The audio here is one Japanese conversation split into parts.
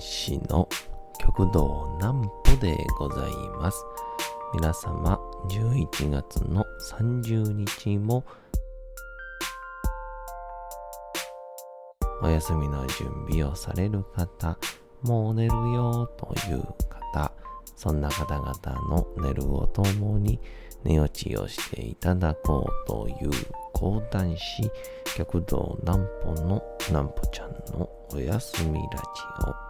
講談師の極道南歩でございます。皆様、11月の30日もお休みの準備をされる方、もう寝るよという方、そんな方々の寝るをともに寝落ちをしていただこうという講談師極道南歩の南歩ちゃんのおやすみラジオ。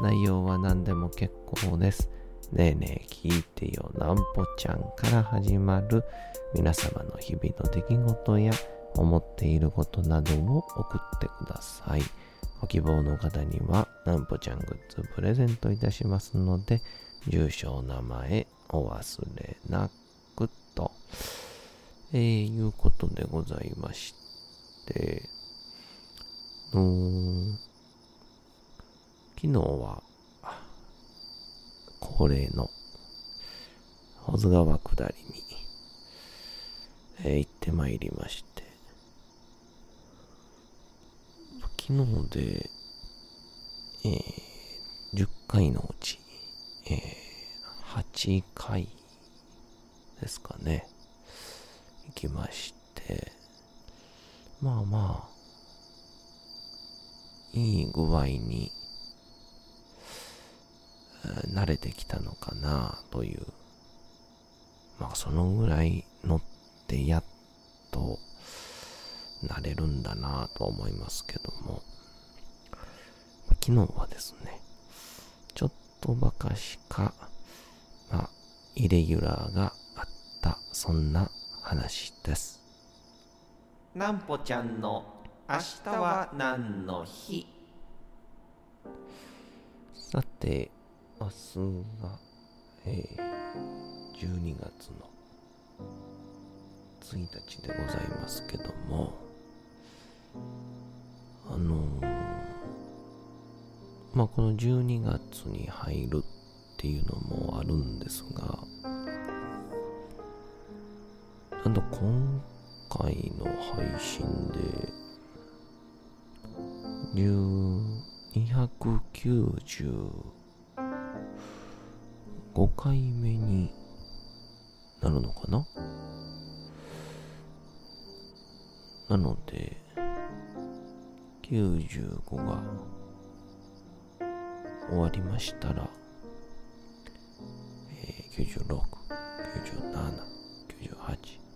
内容は何でも結構です。ねえねえ聞いてよ南歩ちゃんから始まる皆様の日々の出来事や思っていることなどを送ってください。ご希望の方には、なんぽちゃんグッズプレゼントいたしますので、住所、名前、お忘れなくと、えー、いうことでございまして、うーん、昨日は、恒例の保津川下りに、えー行ってまいりまして、昨日で、えー10回のうち、えー8回ですかね、行きまして、まあまあ、いい具合に、慣れてきたのかなという、まあそのぐらい乗ってやっと、なれるんだなとは思いますけども、昨日はですね、ちょっとばかしか、まあ、イレギュラーがあった、そんな話です。なんぽちゃんの明日は何の日？さて、明日が、えー12月の1日でございますけども、あのーまあ、この12月に入るっていうのもあるんですが、なんと今回の配信で、10 5回目になるのかな？なので、95が終わりましたら、えー、96、97、98、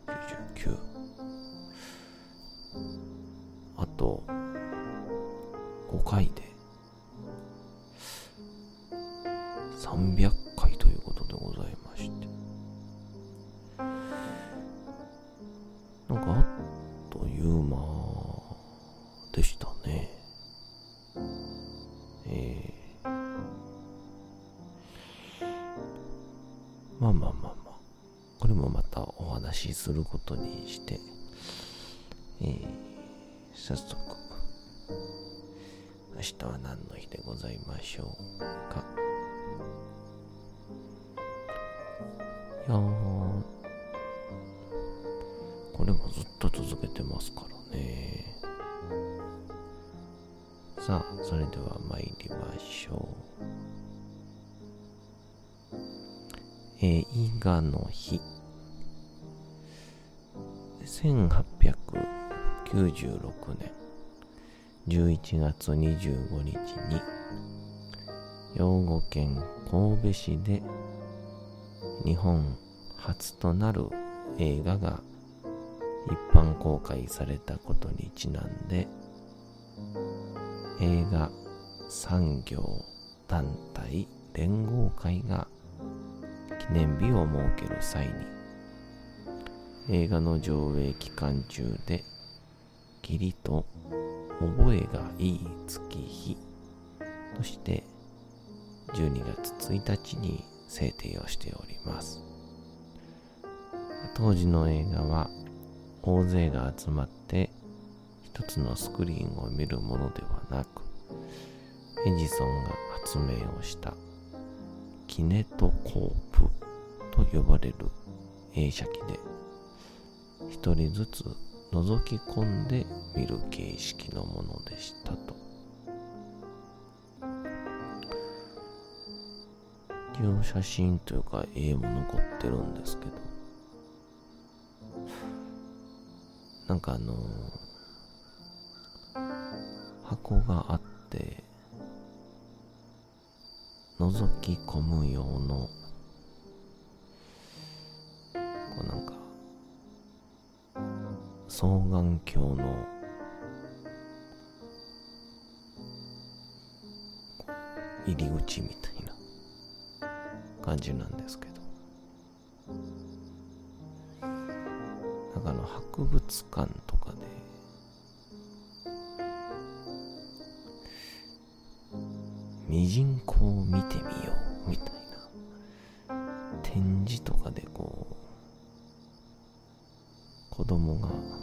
お話しすることにしてえー、早速明日は何の日でございましょうか。いやこれもずっと続けてますからね。さあそれでは参りましょう。映画の日。1896年。11月25日に兵庫県神戸市で日本初となる映画が一般公開されたことにちなんで映画産業団体連合会が記念日を設ける際に映画の上映期間中で義理と覚えがいい月日として12月1日に制定をしております。当時の映画は大勢が集まって一つのスクリーンを見るものではなくエジソンが発明をしたキネトコープと呼ばれる映写機で一人ずつ覗き込んで見る形式のものでしたと。一応写真というか絵も残ってるんですけど。なんかあの箱があって覗き込む用の双眼鏡の入り口みたいな感じなんですけど。なんかあの博物館とかでミジンコを見てみようみたいな展示とかでこう子供が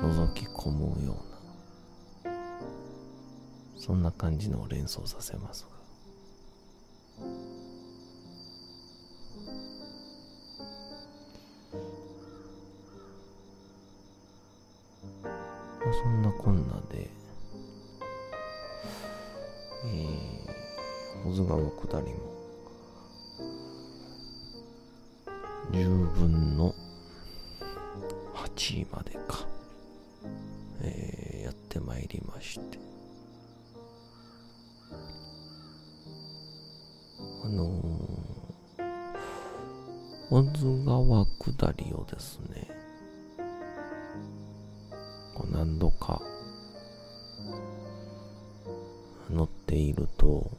覗き込むような。そんな感じのを連想させますが。そんなこんなでえー、保津川下りも十分の8までか、てまいりまして。あのー、保津川下りをですねこう何度か乗っていると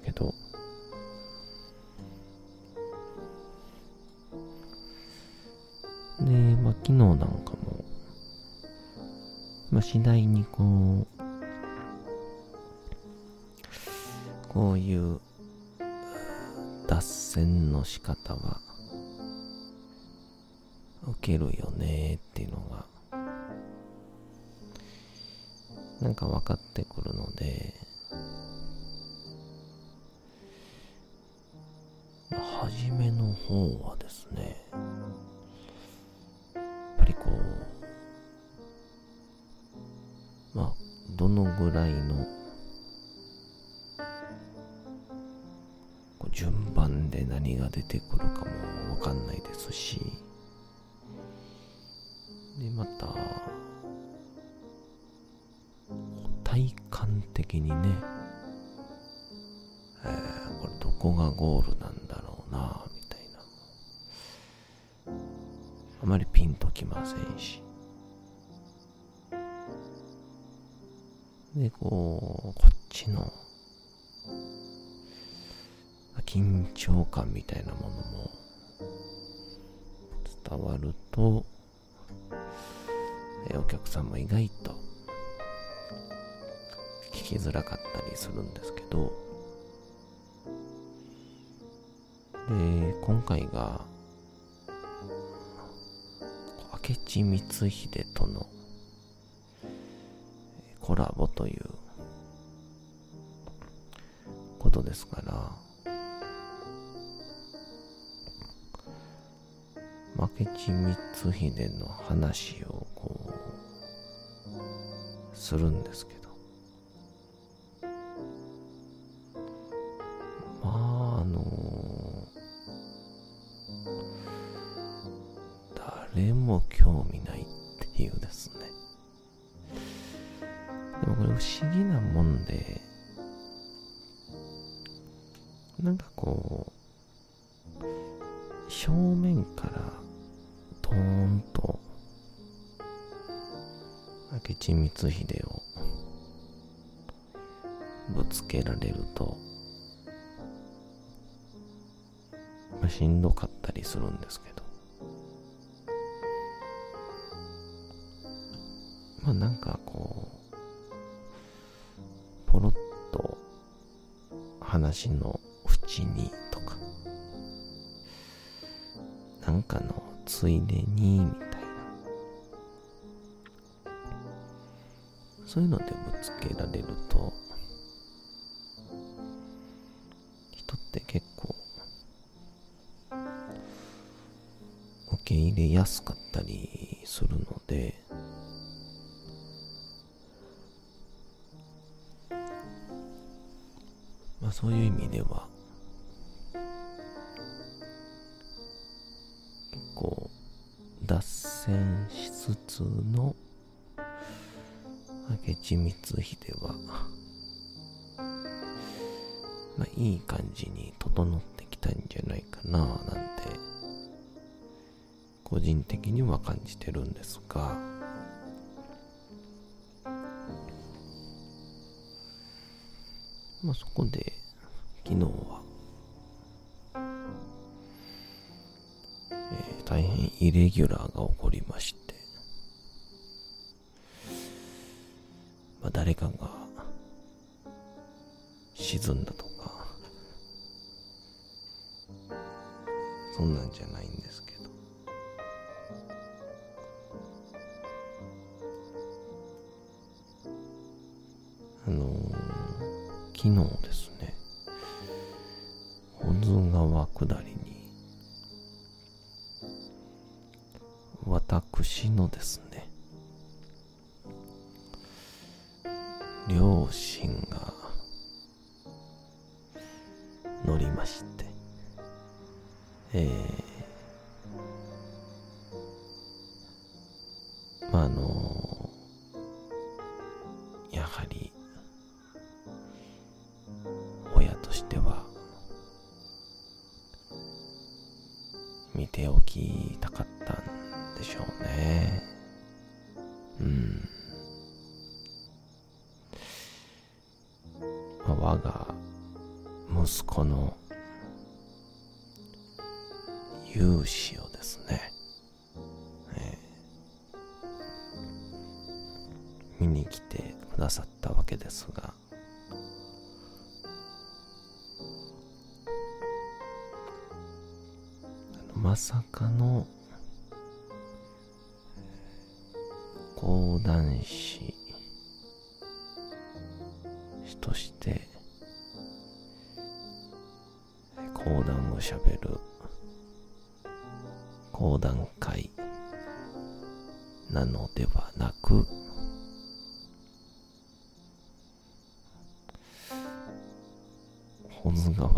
ですけど。で、まあ、昨日なんかも、まあ、次第にこうこういう脱線の仕方は受けるよねっていうのがなんか分かってくるので、はですねやっぱりこうまあどのぐらいの順番で何が出てくるかもわかんないですしでまた体感的にね、えー、これどこがゴールなこうこっちの。緊張感みたいなものも。伝わるとえお客さんも意外と聞きづらかったりするんですけど。で今回が明智光秀とのコラボということですから。負けち光秀の話をこうするんですけど。光秀をぶつけられると、まあ、しんどかったりするんですけど、まあなんかこう、ポロッと話の縁にとか、なんかのついでにみたいな。そういうのでぶつけられると、人って結構、受け入れやすかったりするので、まあそういう意味では、結構脱線しつつの明智光秀は、まあいい感じに整ってきたんじゃないかななんて、個人的には感じてるんですが、まあそこで昨日は、えー大変イレギュラーが起こりまして、誰かが沈んだとか、そんなんじゃないんですけど、あのー昨日ですね、保津川下り我が息子の勇姿をですね、えー見に来てくださったわけですがまさかの講談師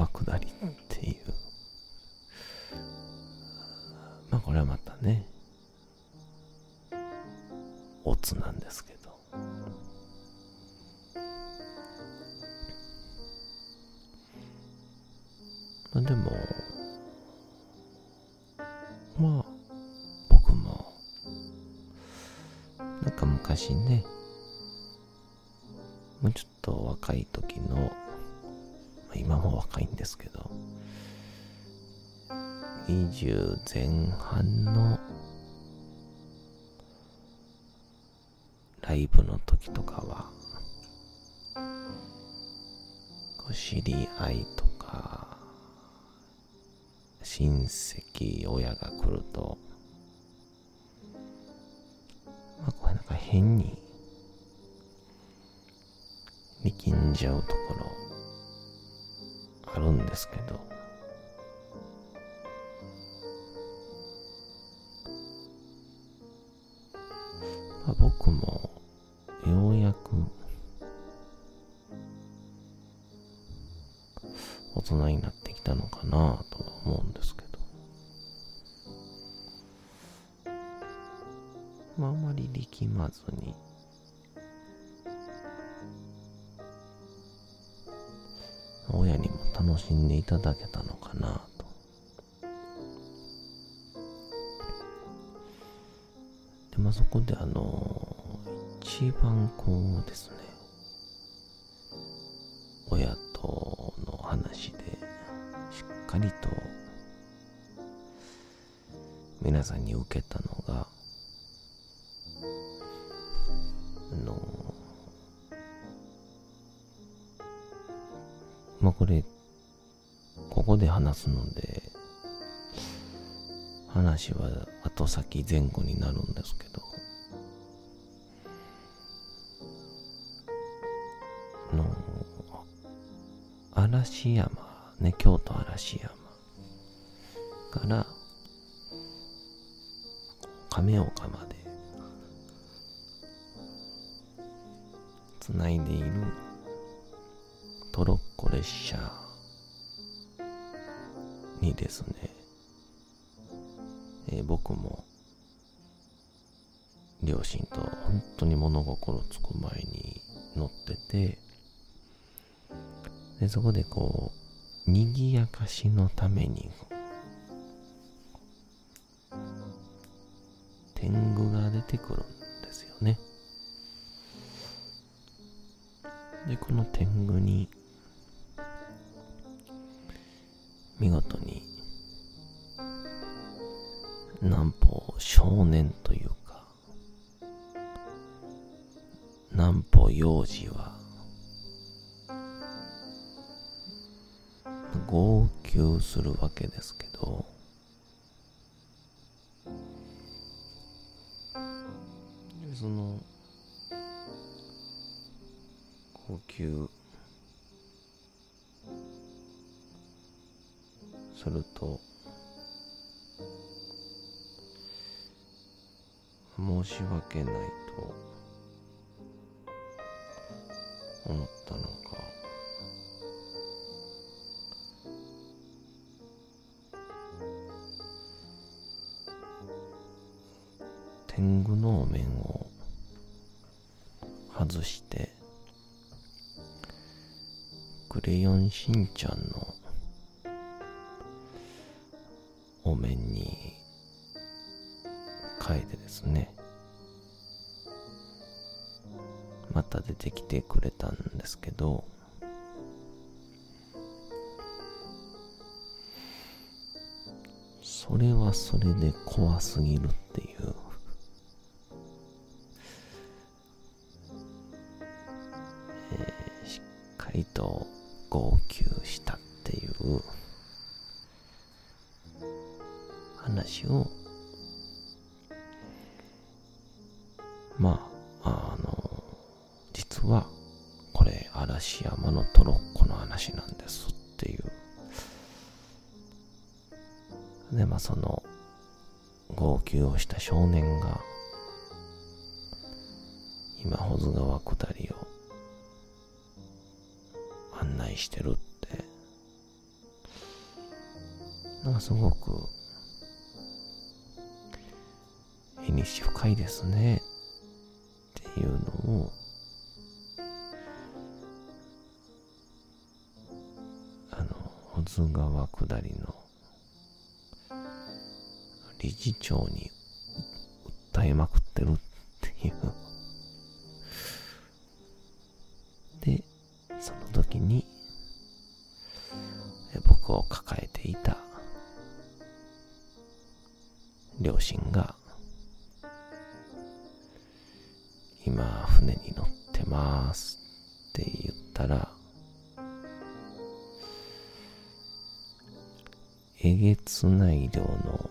川下りっていう。まあこれはまたねオツなんですけど。まあでもまあ僕もなんか昔ねもうちょっと若い時の、今も若いんですけど20前半のライブの時とかはこう知り合いとか親戚親が来るとまあこれなんか変に力んじゃうところあるんですけど。まあ僕もようやく大人になってきたのかなとは思うんですけど。まあ、あまり力まずに、親にも楽しんでいただけたのかなと。で、まあ、そこであの、一番こうですね、親との話で、しっかりと、皆さんに受けたのが、あの、まあ、これ、ここで話すので、話は後先前後になるんですけど、の、嵐山、ね、京都嵐山から、亀岡まで、つないでいるトロッコ列車にですね、えー僕も両親と本当に物心つく前に乗っててでそこでこう賑やかしのために天狗が出てくるんですよね。でこの天狗に見事に南方少年というか南方幼児は号泣するわけですけどでその号泣すると申し訳ないと思ったのか。天狗の面を外してクレヨンしんちゃんのまた出てきてくれたんですけどそれはそれで怖すぎるっていう。した少年が、今、保津川下りを案内してるって、なんかすごく、絵にし深いですね。っていうのをあの保津川下りの理事長にえまくってるっていう。でその時に僕を抱えていた両親が今船に乗ってますって言ったらえげつない量の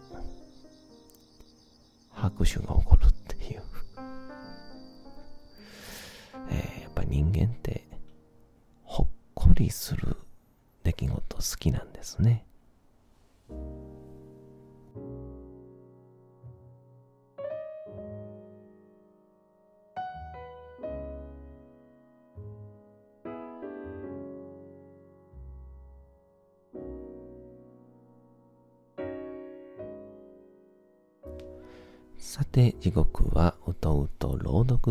拍手が起こるっていう、えーやっぱ人間ってほっこりする出来事好きなんですね。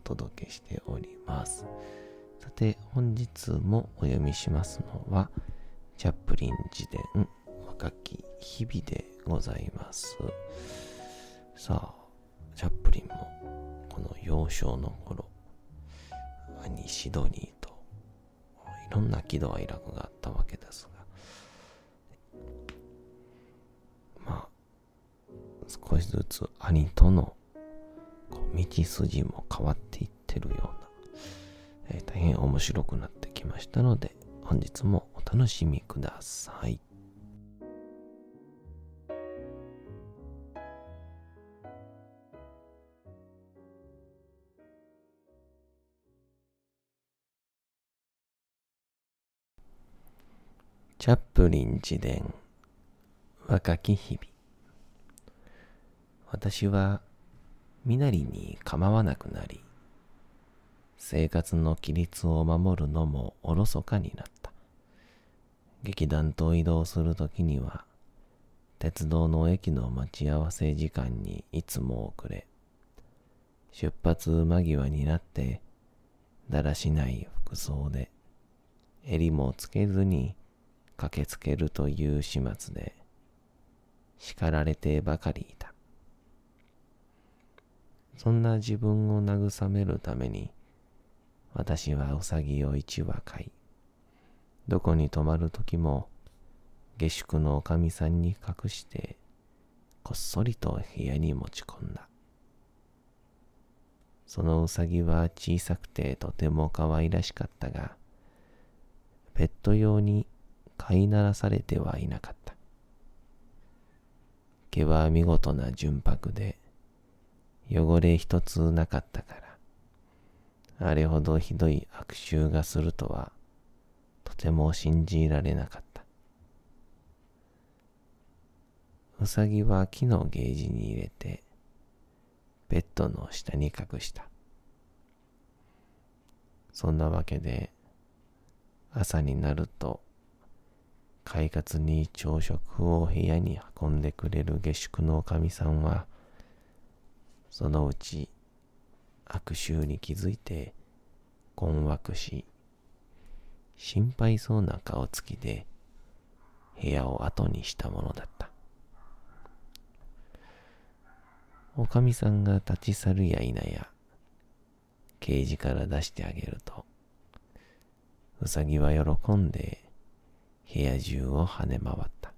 お届けしております。さて、本日もお読みしますのは、チャップリン自伝若き日々でございます。さあ、チャップリンもこの幼少の頃、兄シドニーといろんな喜怒哀楽があったわけですが、まあ、少しずつ兄とのこう道筋も変わっていってるような、えー大変面白くなってきましたので、本日もお楽しみください。チャップリン自伝若き日々私は身なりに構わなくなり生活の規律を守るのもおろそかになった劇団と移動するときには鉄道の駅の待ち合わせ時間にいつも遅れ出発間際になってだらしない服装で襟もつけずに駆けつけるという始末で叱られてばかりいた。そんな自分を慰めるために私はうさぎを一羽飼い、どこに泊まるときも下宿のおかみさんに隠してこっそりと部屋に持ち込んだ。そのうさぎは小さくてとても可愛らしかったが、ペット用に飼いならされてはいなかった。毛は見事な純白で、汚れ一つなかったから、あれほどひどい悪臭がするとは、とても信じられなかった。うさぎは木のゲージに入れて、ベッドの下に隠した。そんなわけで、朝になると、快活に朝食を部屋に運んでくれる下宿のおかみさんは、そのうち悪臭に気づいて困惑し、心配そうな顔つきで部屋を後にしたものだった。おかみさんが立ち去るや否や、ケージから出してあげると、うさぎは喜んで部屋中を跳ね回った。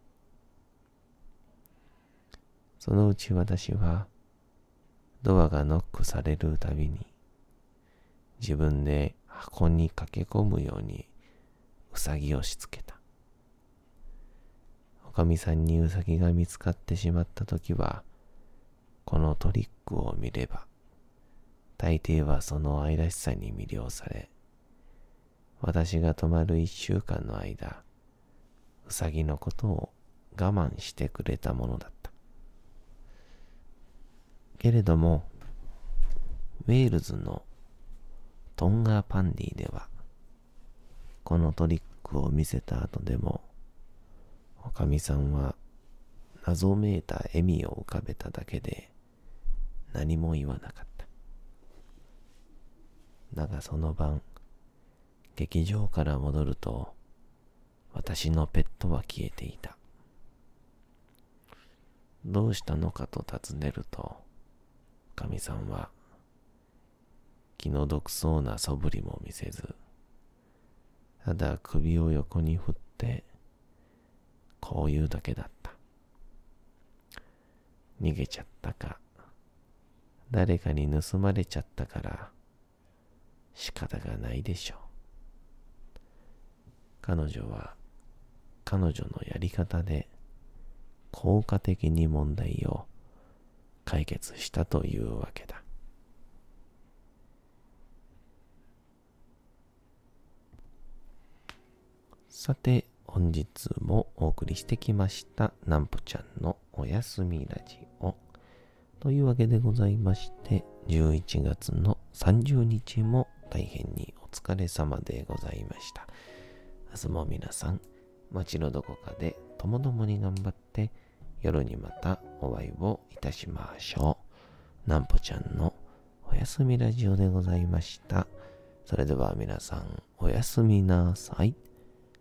そのうち私は、ドアがノックされるたびに、自分で箱に駆け込むように、うさぎをしつけた。おかみさんにうさぎが見つかってしまったときは、このトリックを見れば、大抵はその愛らしさに魅了され、私が泊まる一週間の間、うさぎのことを我慢してくれたものだった。けれども、ウェールズのトンガーパンディでは、このトリックを見せた後でも、おかみさんは謎めいた笑みを浮かべただけで何も言わなかった。だがその晩、劇場から戻ると、私のペットは消えていた。どうしたのかと尋ねると、かみさんは気の毒そうな素振りも見せず、ただ首を横に振って、こう言うだけだった。逃げちゃったか、誰かに盗まれちゃったから、仕方がないでしょう。彼女は彼女のやり方で効果的に問題を解決したというわけだ。さて、本日もお送りしてきました、なんぽちゃんのおやすみラジオ。というわけでございまして、11月の30日も大変にお疲れ様でございました。明日も皆さん、街のどこかでともどもに頑張って夜にまたお会いをいたしましょう。なんぽちゃんのおやすみラジオでございました。それでは皆さん、おやすみなさい。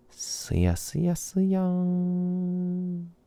すやすやすやーん。